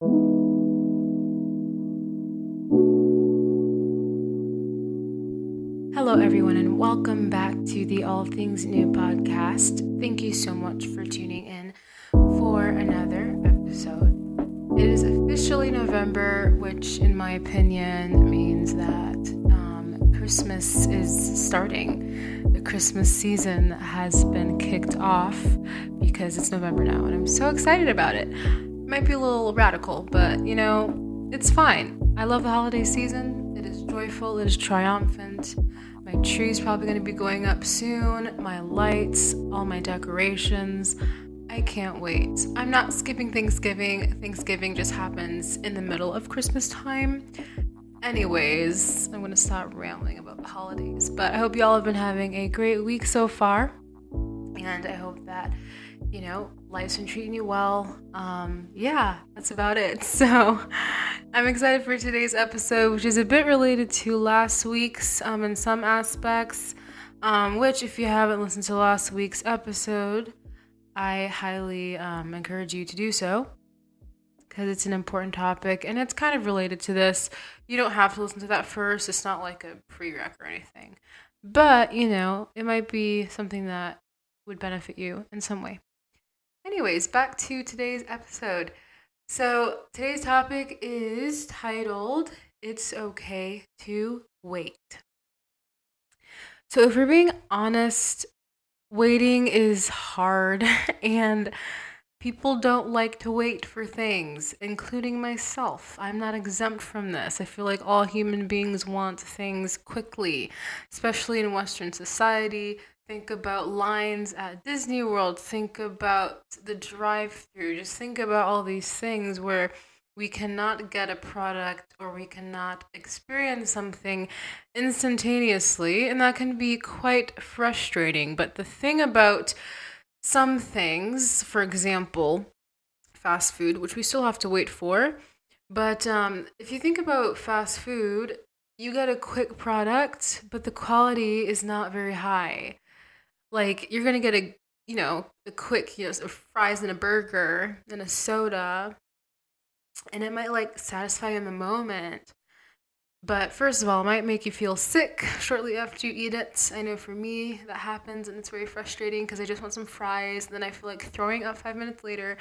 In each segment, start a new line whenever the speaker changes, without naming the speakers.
Hello, everyone, and welcome back to the All Things New podcast. Thank you so much for tuning in for another episode. It is officially November, which, in my opinion, means that um, Christmas is starting. The Christmas season has been kicked off because it's November now, and I'm so excited about it. Might be a little radical, but you know, it's fine. I love the holiday season. It is joyful, it is triumphant. My tree's probably going to be going up soon. My lights, all my decorations. I can't wait. I'm not skipping Thanksgiving. Thanksgiving just happens in the middle of Christmas time. Anyways, I'm going to stop rambling about the holidays. But I hope y'all have been having a great week so far. And I hope that, you know, life's been treating you well. Um, yeah, that's about it. So I'm excited for today's episode, which is a bit related to last week's um, in some aspects. Um, which, if you haven't listened to last week's episode, I highly um, encourage you to do so because it's an important topic and it's kind of related to this. You don't have to listen to that first, it's not like a prereq or anything. But, you know, it might be something that would benefit you in some way. Anyways, back to today's episode. So, today's topic is titled It's Okay to Wait. So, if we're being honest, waiting is hard and people don't like to wait for things, including myself. I'm not exempt from this. I feel like all human beings want things quickly, especially in Western society. Think about lines at Disney World. Think about the drive through. Just think about all these things where we cannot get a product or we cannot experience something instantaneously. And that can be quite frustrating. But the thing about some things, for example, fast food, which we still have to wait for, but um, if you think about fast food, you get a quick product, but the quality is not very high like you're gonna get a you know a quick you know fries and a burger and a soda and it might like satisfy you in the moment. But first of all it might make you feel sick shortly after you eat it. I know for me that happens and it's very frustrating because i just want some fries and then i feel like throwing up five minutes later.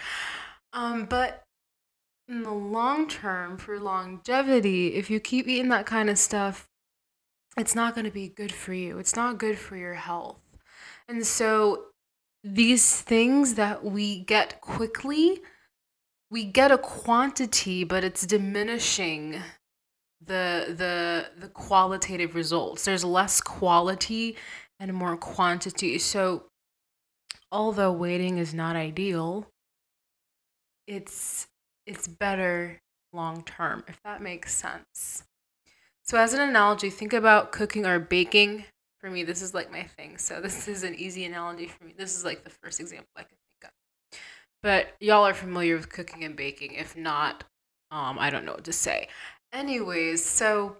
Um, but in the long term for longevity if you keep eating that kind of stuff it's not going to be good for you. It's not good for your health and so these things that we get quickly, we get a quantity, but it's diminishing the the the qualitative results. There's less quality and more quantity. So although waiting is not ideal, it's it's better long term if that makes sense. So as an analogy, think about cooking or baking for me, this is like my thing. So this is an easy analogy for me. This is like the first example I can think of. But y'all are familiar with cooking and baking. If not, um, I don't know what to say. Anyways, so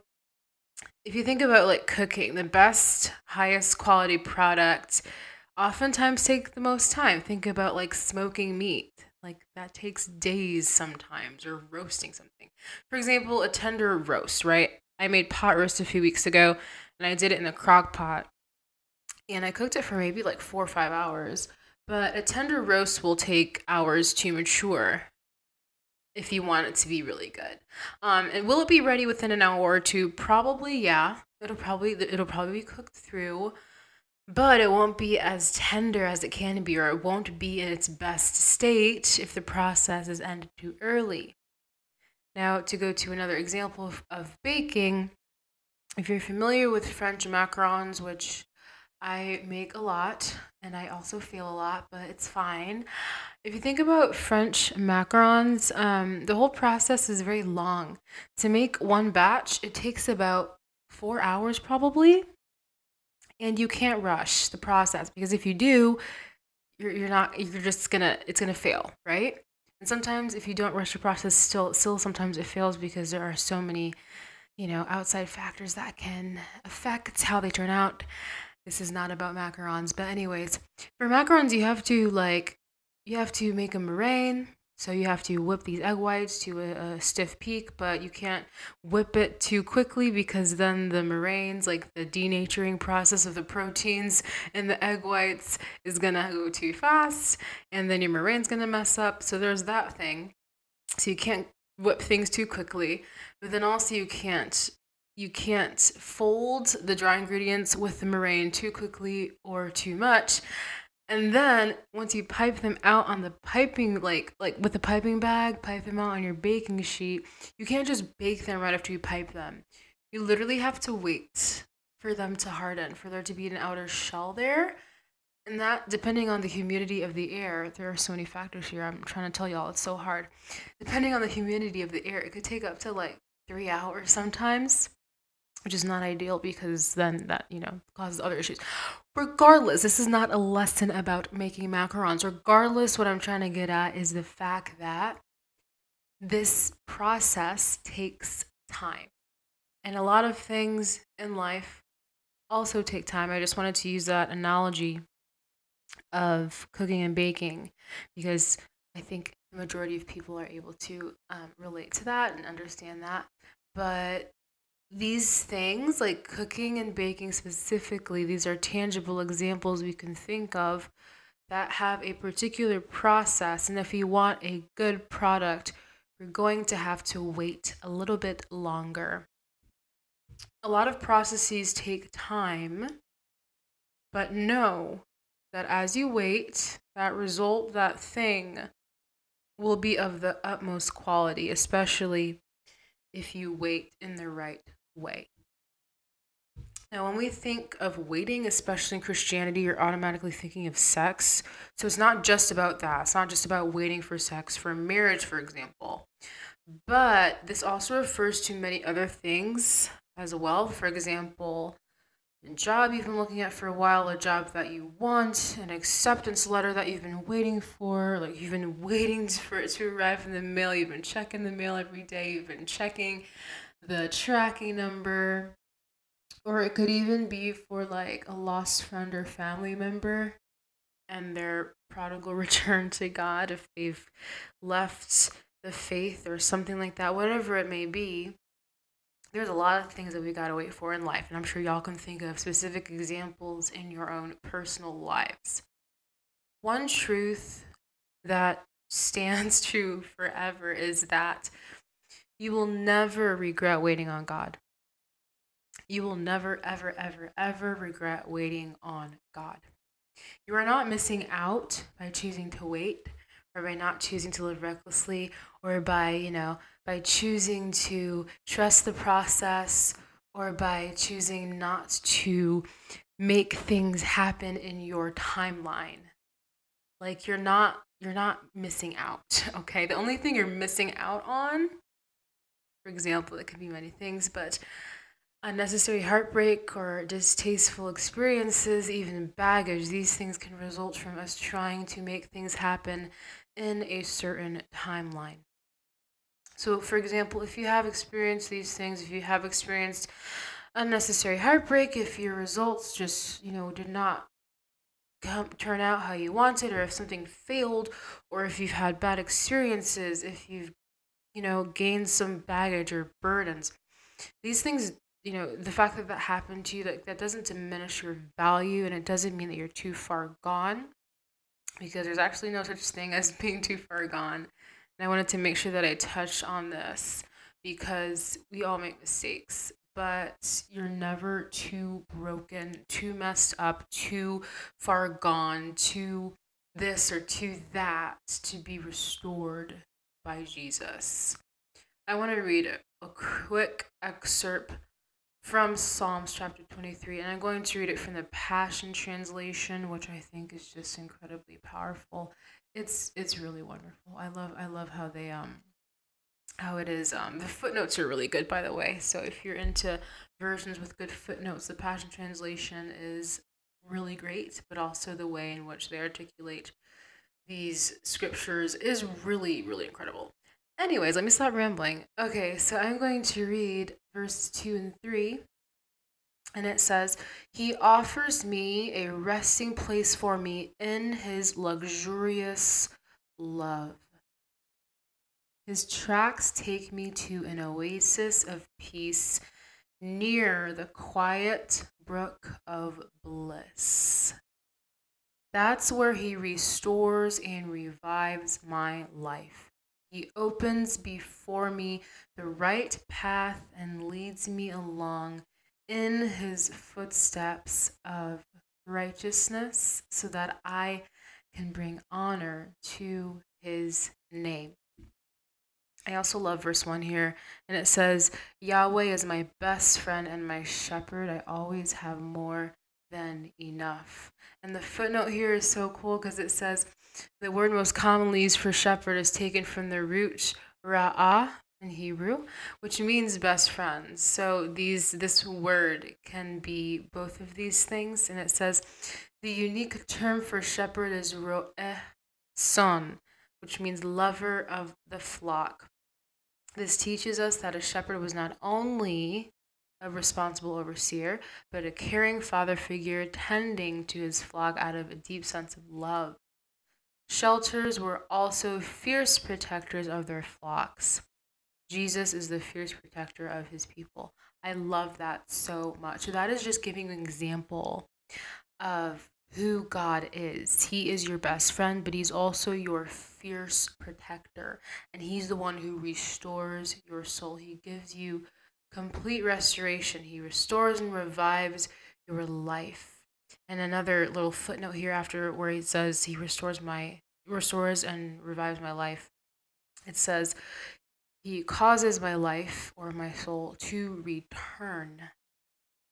if you think about like cooking, the best, highest quality product oftentimes take the most time. Think about like smoking meat. Like that takes days sometimes, or roasting something. For example, a tender roast, right? I made pot roast a few weeks ago and I did it in a crock pot. And I cooked it for maybe like four or five hours. But a tender roast will take hours to mature if you want it to be really good. Um, and will it be ready within an hour or two? Probably, yeah. It'll probably it'll probably be cooked through, but it won't be as tender as it can be, or it won't be in its best state if the process is ended too early. Now, to go to another example of, of baking, if you're familiar with French macarons, which I make a lot and I also feel a lot, but it's fine. If you think about French macarons, um, the whole process is very long. To make one batch, it takes about four hours probably. And you can't rush the process because if you do, you're, you're not, you're just gonna, it's gonna fail, right? And sometimes if you don't rush the process, still, still sometimes it fails because there are so many you know, outside factors that can affect how they turn out. This is not about macarons, but anyways, for macarons, you have to like, you have to make a meringue, So you have to whip these egg whites to a, a, stiff peak, but you can't whip it too quickly because then the meringues, like the denaturing process of the proteins in the egg whites, is gonna go too fast, and then your meringue's gonna mess up. So there's that thing. So you can't whip things too quickly, but then also you can't you can't fold the dry ingredients with the meringue too quickly or too much and then once you pipe them out on the piping, like like with the piping bag, pipe them out on your baking sheet. You can't just bake them right after you pipe them. You literally have to wait for them to harden, for there to be an outer shell there. And that, depending on the humidity of the air, there are so many factors here. I'm trying to tell y'all, it's so hard. Depending on the humidity of the air, it could take up to like three hours sometimes which is not ideal because then that, you know, causes other issues. Regardless, this is not a lesson about making macarons. Regardless, what I'm trying to get at is the fact that this process takes time. And a lot of things in life also take time. I just wanted to use that analogy of cooking and baking because I think the majority of people are able to um, relate to that and understand that. But these things, like cooking and baking specifically, these are tangible examples we can think of that have a particular process. And if you want a good product, you're going to have to wait a little bit longer. A lot of processes take time, but know that as you wait, that result, that thing, will be of the utmost quality, especially if you wait in the right way. Now, when we think of waiting, especially in Christianity, you're automatically thinking of sex. So it's not just about that. It's not just about waiting for sex for marriage, for example. But this also refers to many other things as well. For example, job you've been looking at for a while, a job that you want, an acceptance letter that you've been waiting for, like you've been waiting for it to arrive in the mail, you've been checking the mail every day, you've been checking the tracking number, or it could even be for like a lost friend or family member and their prodigal return to God if they've left the faith or something like that, whatever it may be. There's a lot of things that we got to wait for in life, and I'm sure y'all can think of specific examples in your own personal lives. One truth that stands true forever is that you will never regret waiting on God. You will never, ever, ever, ever regret waiting on God. You are not missing out by choosing to wait or by not choosing to live recklessly or by, you know, by choosing to trust the process or by choosing not to make things happen in your timeline. Like you're not you're not missing out, okay? The only thing you're missing out on for example, it could be many things, but unnecessary heartbreak or distasteful experiences, even baggage, these things can result from us trying to make things happen in a certain timeline. So, for example, if you have experienced these things, if you have experienced unnecessary heartbreak, if your results just, you know, did not come, turn out how you wanted, or if something failed, or if you've had bad experiences, if you've you know, gained some baggage or burdens. These things, you know, the fact that that happened to you, that, that doesn't diminish your value and it doesn't mean that you're too far gone because there's actually no such thing as being too far gone. And I wanted to make sure that I touched on this because we all make mistakes, but you're never too broken, too messed up, too far gone, too this or too that to be restored by Jesus. I want to read a quick excerpt from Psalms chapter 23, and I'm going to read it from the Passion Translation, which I think is just incredibly powerful. It's it's really wonderful. I love I love how they um how it is um the footnotes are really good by the way. So if you're into versions with good footnotes, the Passion Translation is really great, but also the way in which they articulate these scriptures is really, really incredible. Anyways, let me stop rambling. Okay, so I'm going to read verse 2 and 3. And it says, He offers me a resting place for me in his luxurious love. His tracks take me to an oasis of peace near the quiet brook of bliss. That's where He restores and revives my life. He opens before me the right path and leads me along in His footsteps of righteousness so that I can bring honor to His name. I also love verse 1 here, and it says, Yahweh is my best friend and my shepherd. I always have more than enough. And the footnote here is so cool because it says the word most commonly used for shepherd is taken from the root ra'ah in Hebrew, which means best friends. So these this word can be both of these things, and it says the unique term for shepherd is ro'eh son, which means lover of the flock. This teaches us that a shepherd was not only a responsible overseer, but a caring father figure tending to his flock out of a deep sense of love. Shelters were also fierce protectors of their flocks. Jesus is the fierce protector of his people. I love that so much. So that is just giving an example of who God is. He is your best friend, but He's also your fierce protector. And He's the one who restores your soul. He gives you complete restoration. He restores and revives your life. And another little footnote here after where he says he restores my restores and revives my life. It says he causes my life or my soul to return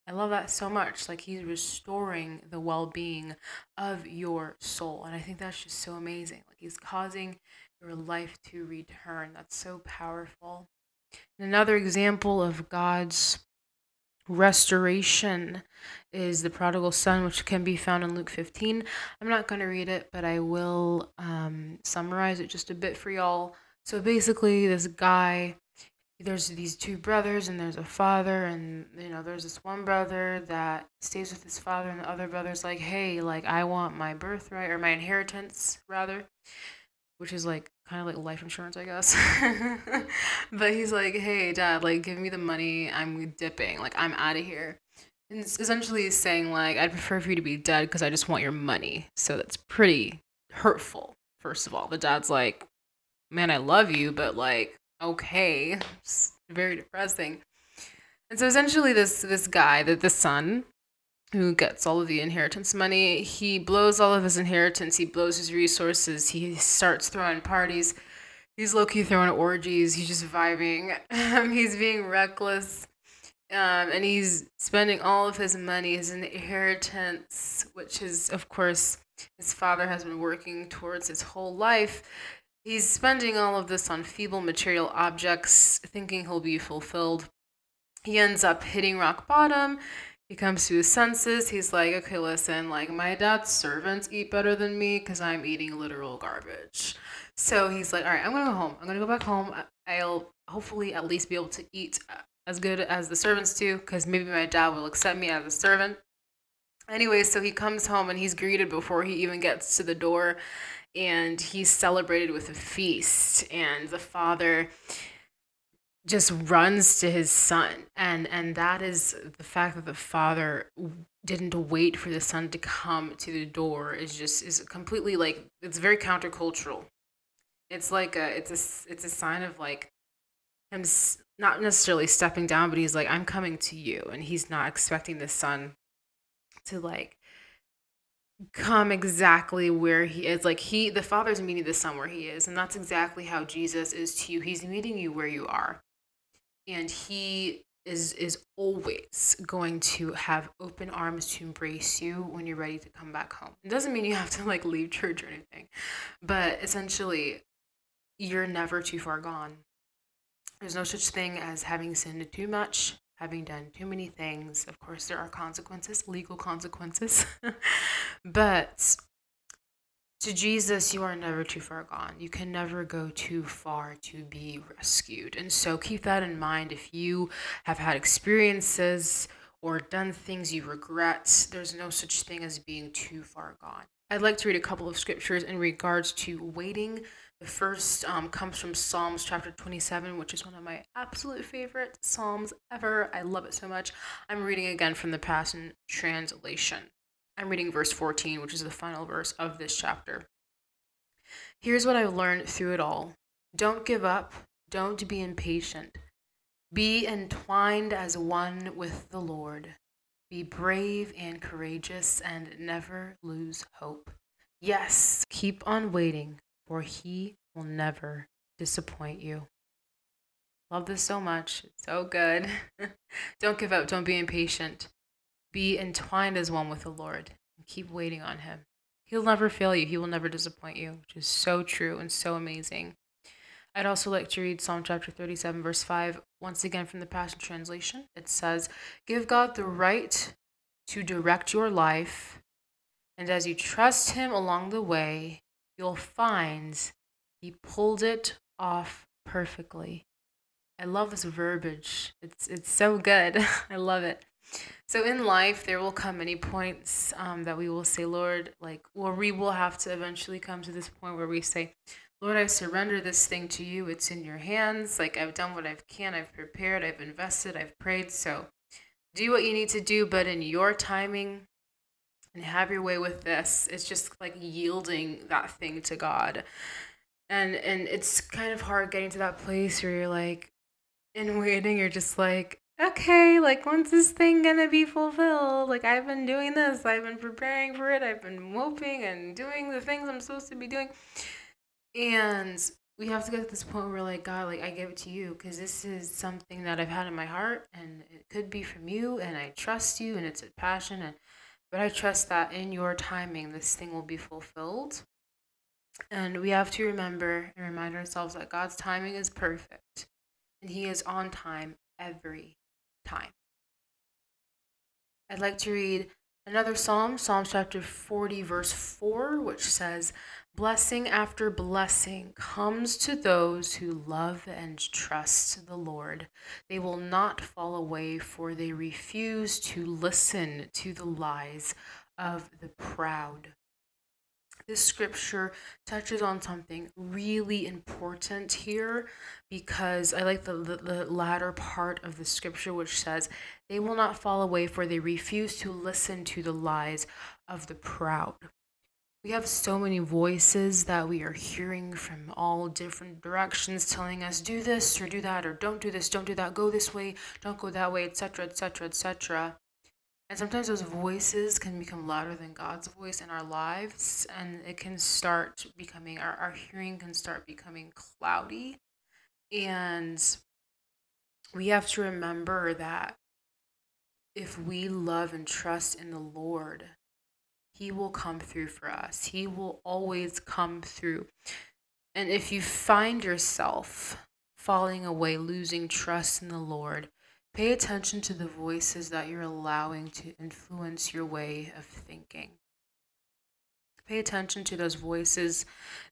I love that so much. Like he's restoring the well being of your soul. And I think that's just so amazing. Like he's causing your life to return. That's so powerful. And another example of God's restoration is the prodigal son, which can be found in Luke 15. I'm not going to read it, but I will um, summarize it just a bit for y'all. So basically, this guy there's these two brothers and there's a father and you know there's this one brother that stays with his father and the other brother's like hey like i want my birthright or my inheritance rather which is like kind of like life insurance i guess. But he's like hey dad like give me the money. I'm dipping. Like i'm out of here. And it's essentially saying like i'd prefer for you to be dead because i just want your money. So that's pretty hurtful first of all. The dad's like man i love you but like okay. It's very depressing. And so essentially this this guy, that the son who gets all of the inheritance money, he blows all of his inheritance, he blows his resources, he starts throwing parties. He's low key throwing orgies. He's just vibing. he's being reckless. Um, and he's spending all of his money, his inheritance, which is, of course, his father has been working towards his whole life. He's spending all of this on feeble material objects, thinking he'll be fulfilled. He ends up hitting rock bottom. He comes to his senses. He's like, okay, listen, like my dad's servants eat better than me because I'm eating literal garbage. So he's like, all right, I'm to go home. I'm to go back home. I'll hopefully at least be able to eat uh, as good as the servants do because maybe my dad will accept me as a servant. Anyway, so he comes home and he's greeted before he even gets to the door and he's celebrated with a feast and the father just runs to his son. And and that is the fact that the father didn't wait for the son to come to the door is just is completely like it's very countercultural. It's like a it's a it's a sign of like him not necessarily stepping down but he's like i'm coming to you. And he's not expecting the son to like come exactly where he is. Like he, the Father's meeting the Son where he is, and that's exactly how Jesus is to you. He's meeting you where you are, and he is is always going to have open arms to embrace you when you're ready to come back home. It doesn't mean you have to like leave church or anything, but essentially, you're never too far gone. There's no such thing as having sinned too much having done too many things. Of course, there are consequences, legal consequences. but to Jesus, you are never too far gone. You can never go too far to be rescued. And so keep that in mind. If you have had experiences or done things you regret, there's no such thing as being too far gone. I'd like to read a couple of scriptures in regards to waiting The first um, comes from Psalms chapter 27, which is one of my absolute favorite Psalms ever. I love it so much. I'm reading again from the Passion Translation. I'm reading verse 14, which is the final verse of this chapter. Here's what I've learned through it all don't give up, don't be impatient. Be entwined as one with the Lord. Be brave and courageous and never lose hope. Yes, keep on waiting, for He will never disappoint you. Love this so much. It's so good. don't give up. Don't be impatient. Be entwined as one with the Lord and keep waiting on Him. He'll never fail you. He will never disappoint you, which is so true and so amazing. I'd also like to read Psalm chapter 37, verse 5, once again from the Passion Translation. It says, Give God the right to direct your life, and as you trust Him along the way, you'll find He pulled it off perfectly. I love this verbiage. It's it's so good. I love it. So in life, there will come many points um, that we will say, Lord, like, well, we will have to eventually come to this point where we say, Lord, I surrender this thing to you. It's in your hands. Like I've done what I can. I've prepared. I've invested. I've prayed. So do what you need to do, but in your timing and have your way with this. It's just like yielding that thing to God. And and it's kind of hard getting to that place where you're like in waiting, you're just like, okay, like when's this thing gonna be fulfilled? Like I've been doing this, I've been preparing for it, I've been moping and doing the things I'm supposed to be doing. And we have to get to this point where like, God, like I give it to you because this is something that I've had in my heart and it could be from you and I trust you and it's a passion and but I trust that in your timing this thing will be fulfilled. And we have to remember and remind ourselves that God's timing is perfect and He is on time every time. I'd like to read another psalm, Psalm chapter 40, verse 4, which says, Blessing after blessing comes to those who love and trust the Lord. They will not fall away, for they refuse to listen to the lies of the proud this scripture touches on something really important here because I like the, the, the, latter part of the scripture, which says, They will not fall away, for they refuse to listen to the lies of the proud. We have so many voices that we are hearing from all different directions telling us, do this or do that, or don't do this, don't do that, go this way, don't go that way, etc., etc., etc. And sometimes those voices can become louder than God's voice in our lives, and it can start becoming, our, our hearing can start becoming cloudy. And we have to remember that if we love and trust in the Lord, He will come through for us. He will always come through. And if you find yourself falling away, losing trust in the Lord, Pay attention to the voices that you're allowing to influence your way of thinking. Pay attention to those voices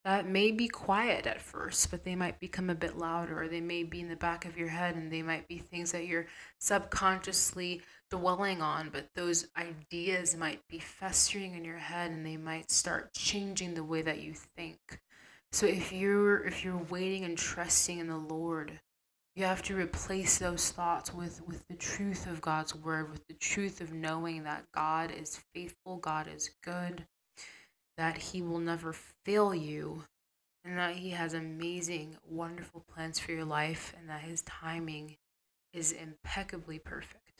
that may be quiet at first, but they might become a bit louder, or they may be in the back of your head, and they might be things that you're subconsciously dwelling on, but those ideas might be festering in your head and they might start changing the way that you think. So if you're if you're waiting and trusting in the Lord, you have to replace those thoughts with, with the truth of God's word, with the truth of knowing that God is faithful, God is good, that He will never fail you, and that He has amazing, wonderful plans for your life, and that His timing is impeccably perfect.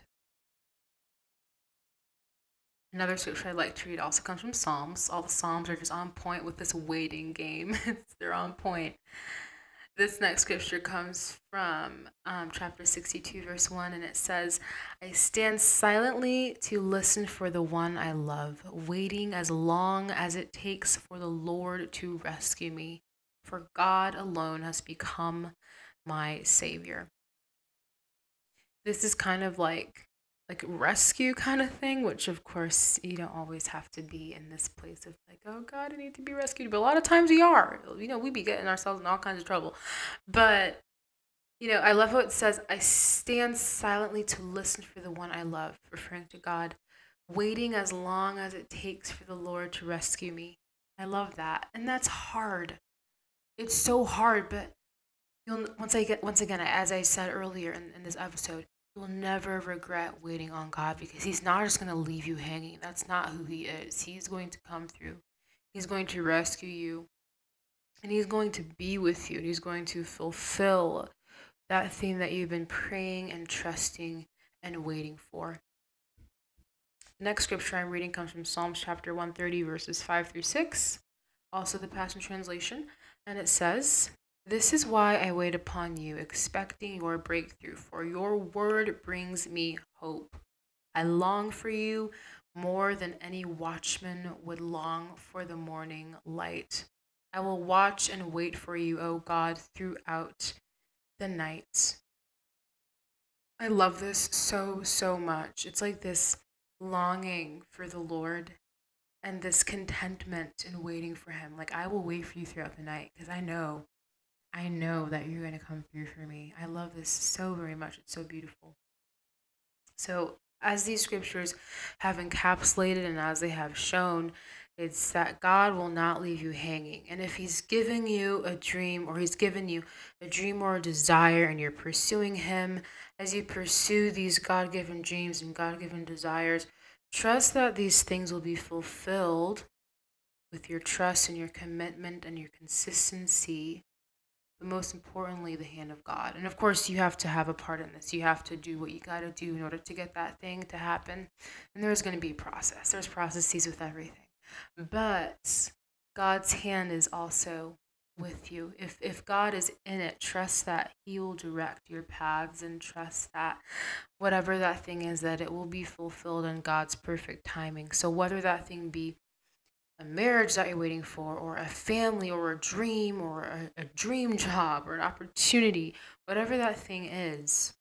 Another scripture I'd like to read also comes from Psalms. All the Psalms are just on point with this waiting game. They're on point. This next scripture comes from um, chapter 62, verse 1, and it says, I stand silently to listen for the one I love, waiting as long as it takes for the Lord to rescue me, for God alone has become my Savior. This is kind of like like rescue kind of thing, which of course you don't always have to be in this place of like, oh God, I need to be rescued. But a lot of times we are. You know, we be getting ourselves in all kinds of trouble. But you know, I love how it says, I stand silently to listen for the one I love, referring to God, waiting as long as it takes for the Lord to rescue me. I love that. And that's hard. it's so hard, but you'll once I get once again, as I said earlier in, in this episode, you'll never regret waiting on God because He's not just gonna leave you hanging. That's not who He is. He's going to come through. He's going to rescue you. And He's going to be with you. And He's going to fulfill that thing that you've been praying and trusting and waiting for. The next scripture I'm reading comes from Psalms chapter 130, verses 5 through 6, also the Passion Translation. And it says, This is why I wait upon you, expecting your breakthrough, for your word brings me hope. I long for you more than any watchman would long for the morning light. I will watch and wait for you, O God, throughout the night. I love this so, so much. It's like this longing for the Lord and this contentment in waiting for Him. Like, I will wait for you throughout the night because I know, I know that you're going to come through for me. I love this so very much. It's so beautiful. So, as these scriptures have encapsulated and as they have shown, it's that God will not leave you hanging. And if He's giving you a dream or He's given you a dream or a desire and you're pursuing Him, as you pursue these God given dreams and God given desires, trust that these things will be fulfilled with your trust and your commitment and your consistency but most importantly, the hand of God. And of course, you have to have a part in this. You have to do what you got to do in order to get that thing to happen. And there's going to be a process, there's processes with everything. But God's hand is also with you. If if God is in it, trust that he will direct your paths and trust that whatever that thing is that it will be fulfilled in God's perfect timing. So whether that thing be a marriage that you're waiting for, or a family, or a dream, or a, a dream job, or an opportunity, whatever that thing is,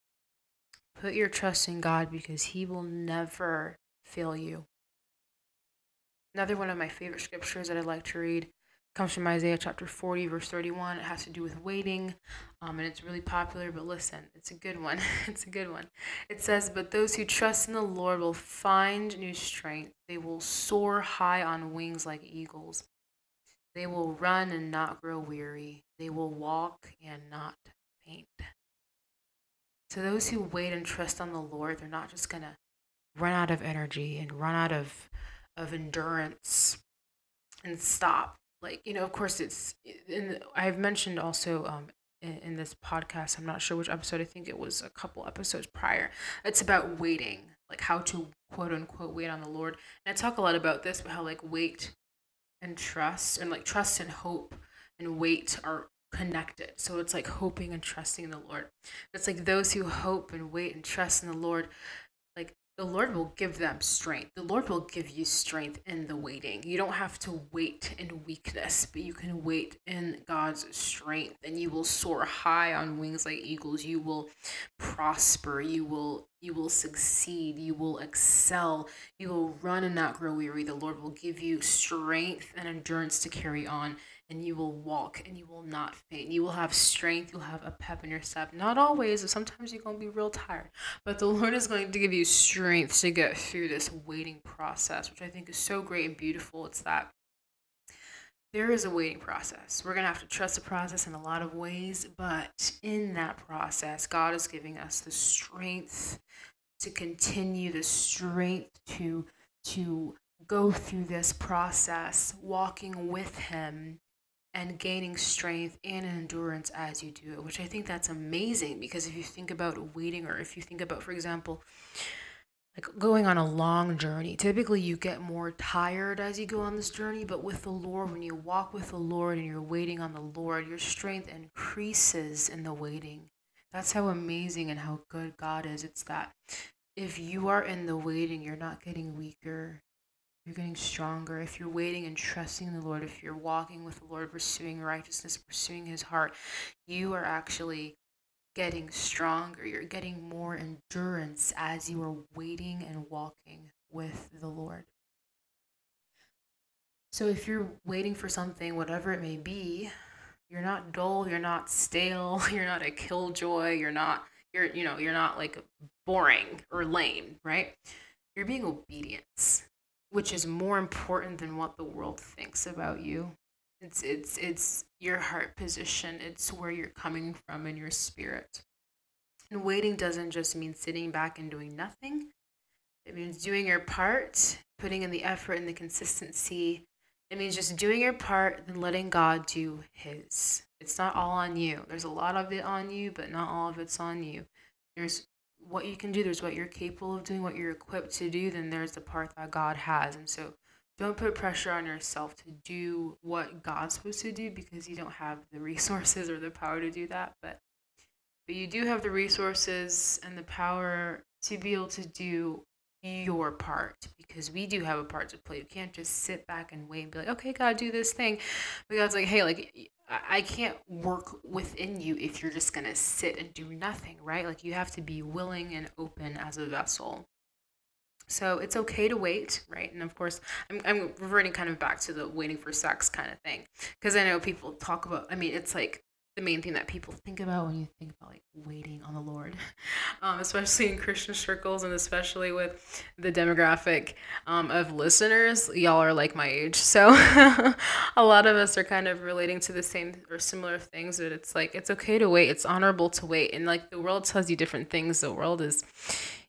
put your trust in God because He will never fail you. Another one of my favorite scriptures that I like to read comes from Isaiah chapter 40, verse 31. It has to do with waiting, um, and it's really popular, but listen, it's a good one. it's a good one. It says, But those who trust in the Lord will find new strength. They will soar high on wings like eagles. They will run and not grow weary. They will walk and not faint. So, those who wait and trust on the Lord, they're not just going to run out of energy and run out of, of endurance and stop like you know of course it's in i've mentioned also um in, in this podcast i'm not sure which episode i think it was a couple episodes prior it's about waiting like how to quote unquote wait on the lord. And i talk a lot about this but how like wait and trust and like trust and hope and wait are connected. So it's like hoping and trusting in the lord. It's like those who hope and wait and trust in the lord the Lord will give them strength. The Lord will give you strength in the waiting. You don't have to wait in weakness, but you can wait in God's strength and you will soar high on wings like eagles. You will prosper. You will you will succeed. You will excel. You will run and not grow weary. The Lord will give you strength and endurance to carry on and you will walk and you will not faint. You will have strength, you'll have a pep in your step. Not always, sometimes you're going to be real tired, but the Lord is going to give you strength to get through this waiting process, which I think is so great and beautiful. It's that there is a waiting process. We're going to have to trust the process in a lot of ways, but in that process, God is giving us the strength to continue, the strength to to go through this process walking with him and gaining strength and endurance as you do it, which I think that's amazing because if you think about waiting or if you think about, for example, like going on a long journey, typically you get more tired as you go on this journey, but with the Lord, when you walk with the Lord and you're waiting on the Lord, your strength increases in the waiting. That's how amazing and how good God is. It's that if you are in the waiting, you're not getting weaker, you're getting stronger. If you're waiting and trusting the Lord, if you're walking with the Lord, pursuing righteousness, pursuing His heart, you are actually getting stronger. You're getting more endurance as you are waiting and walking with the Lord. So if you're waiting for something, whatever it may be, you're not dull, you're not stale, you're not a killjoy, you're not you're you know, you're not like boring or lame, right? You're being obedient which is more important than what the world thinks about you. It's it's it's your heart position. It's where you're coming from in your spirit. And waiting doesn't just mean sitting back and doing nothing. It means doing your part, putting in the effort and the consistency. It means just doing your part and letting God do his. It's not all on you. There's a lot of it on you, but not all of it's on you. There's what you can do, there's what you're capable of doing, what you're equipped to do, then there's the part that God has. And so don't put pressure on yourself to do what God's supposed to do because you don't have the resources or the power to do that. But but you do have the resources and the power to be able to do your part because we do have a part to play. You can't just sit back and wait and be like, okay, God, do this thing. But God's like, hey, like, I can't work within you if you're just going to sit and do nothing, right? Like, you have to be willing and open as a vessel. So it's okay to wait, right? And of course, I'm, I'm reverting kind of back to the waiting for sex kind of thing. Because I know people talk about, I mean, it's like the main thing that people think about when you think about like waiting on the Lord, um, especially in Christian circles and especially with the demographic um, of listeners. Y'all are like my age, so a lot of us are kind of relating to the same or similar things. But it's like it's okay to wait. It's honorable to wait, and like the world tells you different things. The world is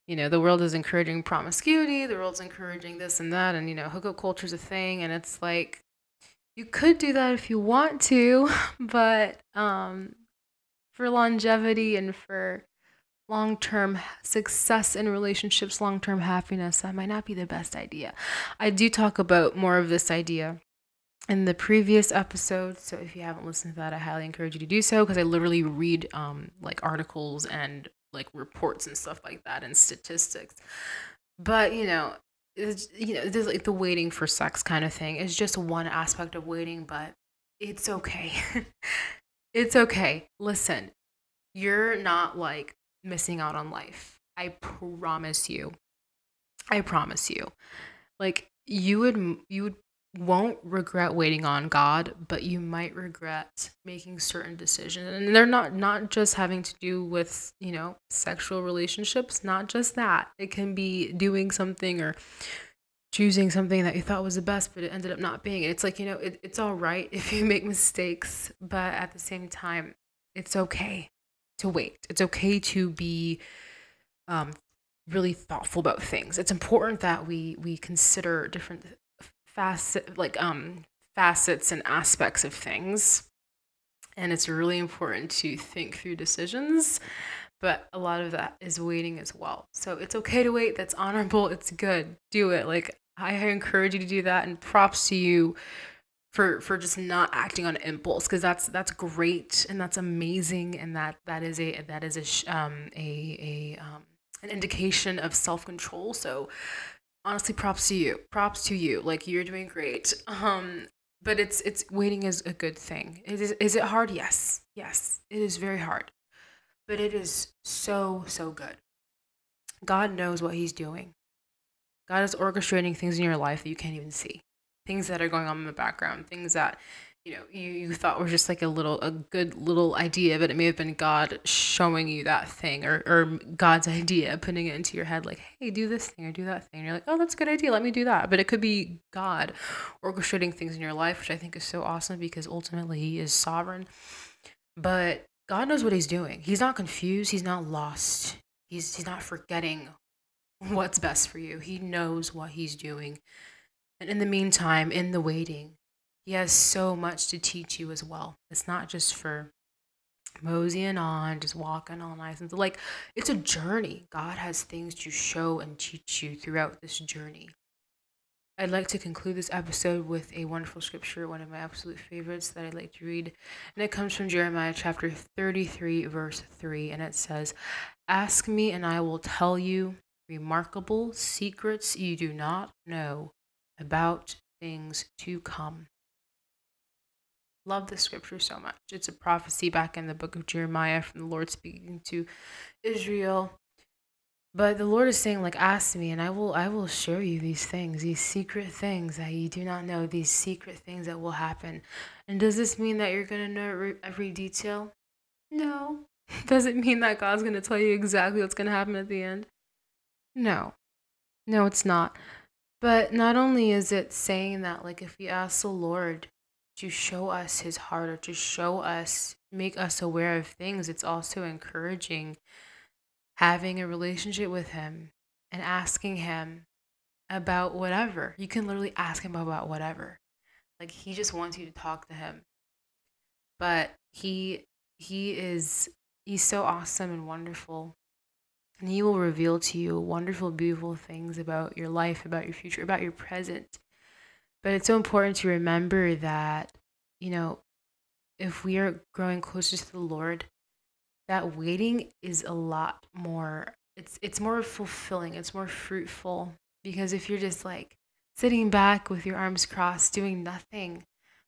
you know, the world is encouraging promiscuity, the world's encouraging this and that, and you know, hookup culture is a thing, and it's like you could do that if you want to, but um, for longevity and for long term success in relationships, long term happiness, that might not be the best idea. I do talk about more of this idea in the previous episode. So if you haven't listened to that, I highly encourage you to do so because I literally read um, like articles and like reports and stuff like that and statistics. But you know, it's, you know, there's like the waiting for sex kind of thing is just one aspect of waiting, but it's okay. it's okay. Listen, you're not like missing out on life. I promise you. I promise you. Like you would you would won't regret waiting on God, but you might regret making certain decisions. And they're not not just having to do with, you know, sexual relationships, not just that. It can be doing something or choosing something that you thought was the best, but it ended up not being. It's like, you know, it, it's all right if you make mistakes, but at the same time, it's okay to wait. It's okay to be um, really thoughtful about things. It's important that we we consider different facet like um facets and aspects of things. And it's really important to think through decisions, but a lot of that is waiting as well. So it's okay to wait. That's honorable. It's good. Do it. Like I encourage you to do that and props to you for for just not acting on impulse because that's that's great and that's amazing and that that is a that is a um a a um an indication of self-control. So honestly props to you. Props to you. Like you're doing great. Um but it's it's waiting is a good thing. Is is it hard? Yes. Yes. It is very hard. But it is so so good. God knows what he's doing. God is orchestrating things in your life that you can't even see. Things that are going on in the background. Things that you know you, you thought were just like a little a good little idea but it may have been god showing you that thing or, or god's idea putting it into your head like hey do this thing or do that thing. And you're like oh that's a good idea. Let me do that. But it could be god orchestrating things in your life which i think is so awesome because ultimately he is sovereign. But god knows what he's doing. He's not confused. He's not lost. He's he's not forgetting what's best for you. He knows what he's doing. And in the meantime in the waiting he has so much to teach you as well. It's not just for moseying on, just walking all nice and like it's a journey. God has things to show and teach you throughout this journey. I'd like to conclude this episode with a wonderful scripture, one of my absolute favorites that I like to read. And it comes from Jeremiah chapter 33, verse 3. And it says, Ask me, and I will tell you remarkable secrets you do not know about things to come. Love the scripture so much. It's a prophecy back in the book of Jeremiah from the Lord speaking to Israel. But the Lord is saying, like, ask me, and I will I will show you these things, these secret things that you do not know, these secret things that will happen. And does this mean that you're gonna know every detail? No. Does it mean that God's gonna tell you exactly what's gonna happen at the end? No. No, it's not. But not only is it saying that, like, if you ask the Lord, to show us his heart or to show us, make us aware of things. It's also encouraging having a relationship with him and asking him about whatever. You can literally ask him about whatever. Like he just wants you to talk to him. But he he is he's so awesome and wonderful. And he will reveal to you wonderful, beautiful things about your life, about your future, about your present. But it's so important to remember that, you know, if we are growing closer to the Lord, that waiting is a lot more it's it's more fulfilling, it's more fruitful because if you're just like sitting back with your arms crossed doing nothing,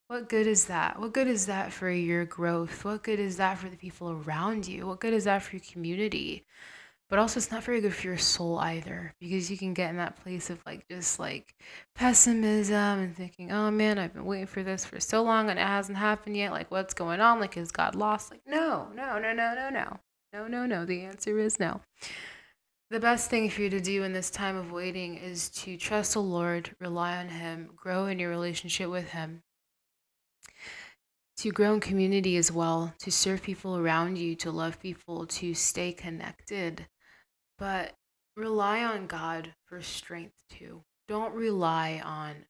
what good is that? What good is that for your growth? What good is that for the people around you? What good is that for your community? But also, it's not very good for your soul either because you can get in that place of like just like pessimism and thinking, oh man, I've been waiting for this for so long and it hasn't happened yet. Like, what's going on? Like, is God lost? Like, no, no, no, no, no, no. No, no, no. The answer is no. The best thing for you to do in this time of waiting is to trust the Lord, rely on Him, grow in your relationship with Him, to grow in community as well, to serve people around you, to love people, to stay connected. But rely on God for strength too. Don't rely on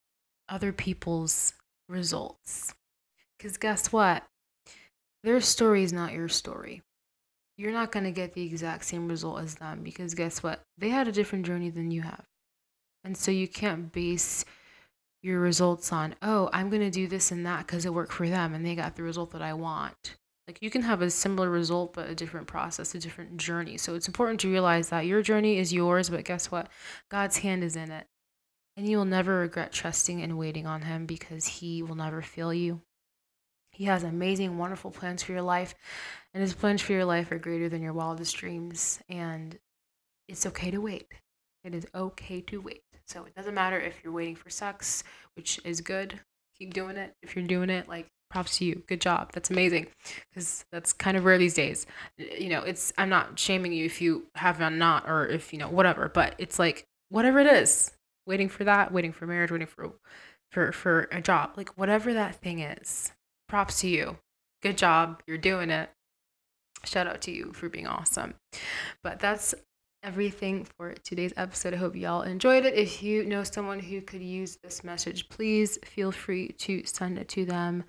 other people's results. Because guess what? Their story is not your story. You're not going to get the exact same result as them because guess what? They had a different journey than you have. And so you can't base your results on, oh, I'm going to do this and that because it worked for them and they got the result that I want. Like you can have a similar result, but a different process, a different journey. So it's important to realize that your journey is yours, but guess what? God's hand is in it. And you will never regret trusting and waiting on Him because He will never fail you. He has amazing, wonderful plans for your life, and His plans for your life are greater than your wildest dreams. And it's okay to wait. It is okay to wait. So it doesn't matter if you're waiting for sex, which is good. Keep doing it. If you're doing it, like props to you. Good job. That's amazing. Because that's kind of rare these days. You know, it's I'm not shaming you if you have not or if you know whatever, but it's like whatever it is, waiting for that, waiting for marriage, waiting for for for a job, like whatever that thing is. Props to you. Good job. You're doing it. Shout out to you for being awesome. But that's everything for today's episode. I hope y'all enjoyed it. If you know someone who could use this message, please feel free to send it to them.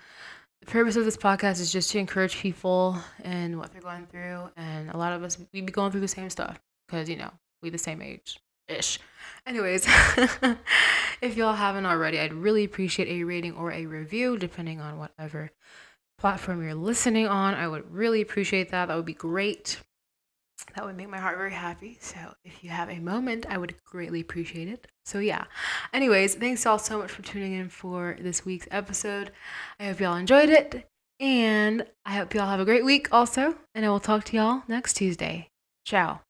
The purpose of this podcast is just to encourage people and what they're going through. And a lot of us, we be going through the same stuff because, you know, we the same age ish. Anyways, if y'all haven't already, I'd really appreciate a rating or a review, depending on whatever platform you're listening on. I would really appreciate that. That would be great. That would make my heart very happy. So if you have a moment, I would greatly appreciate it. So yeah. Anyways, thanks y'all so much for tuning in for this week's episode. I hope y'all enjoyed it. And I hope y'all have a great week also. And I will talk to y'all next Tuesday. Ciao.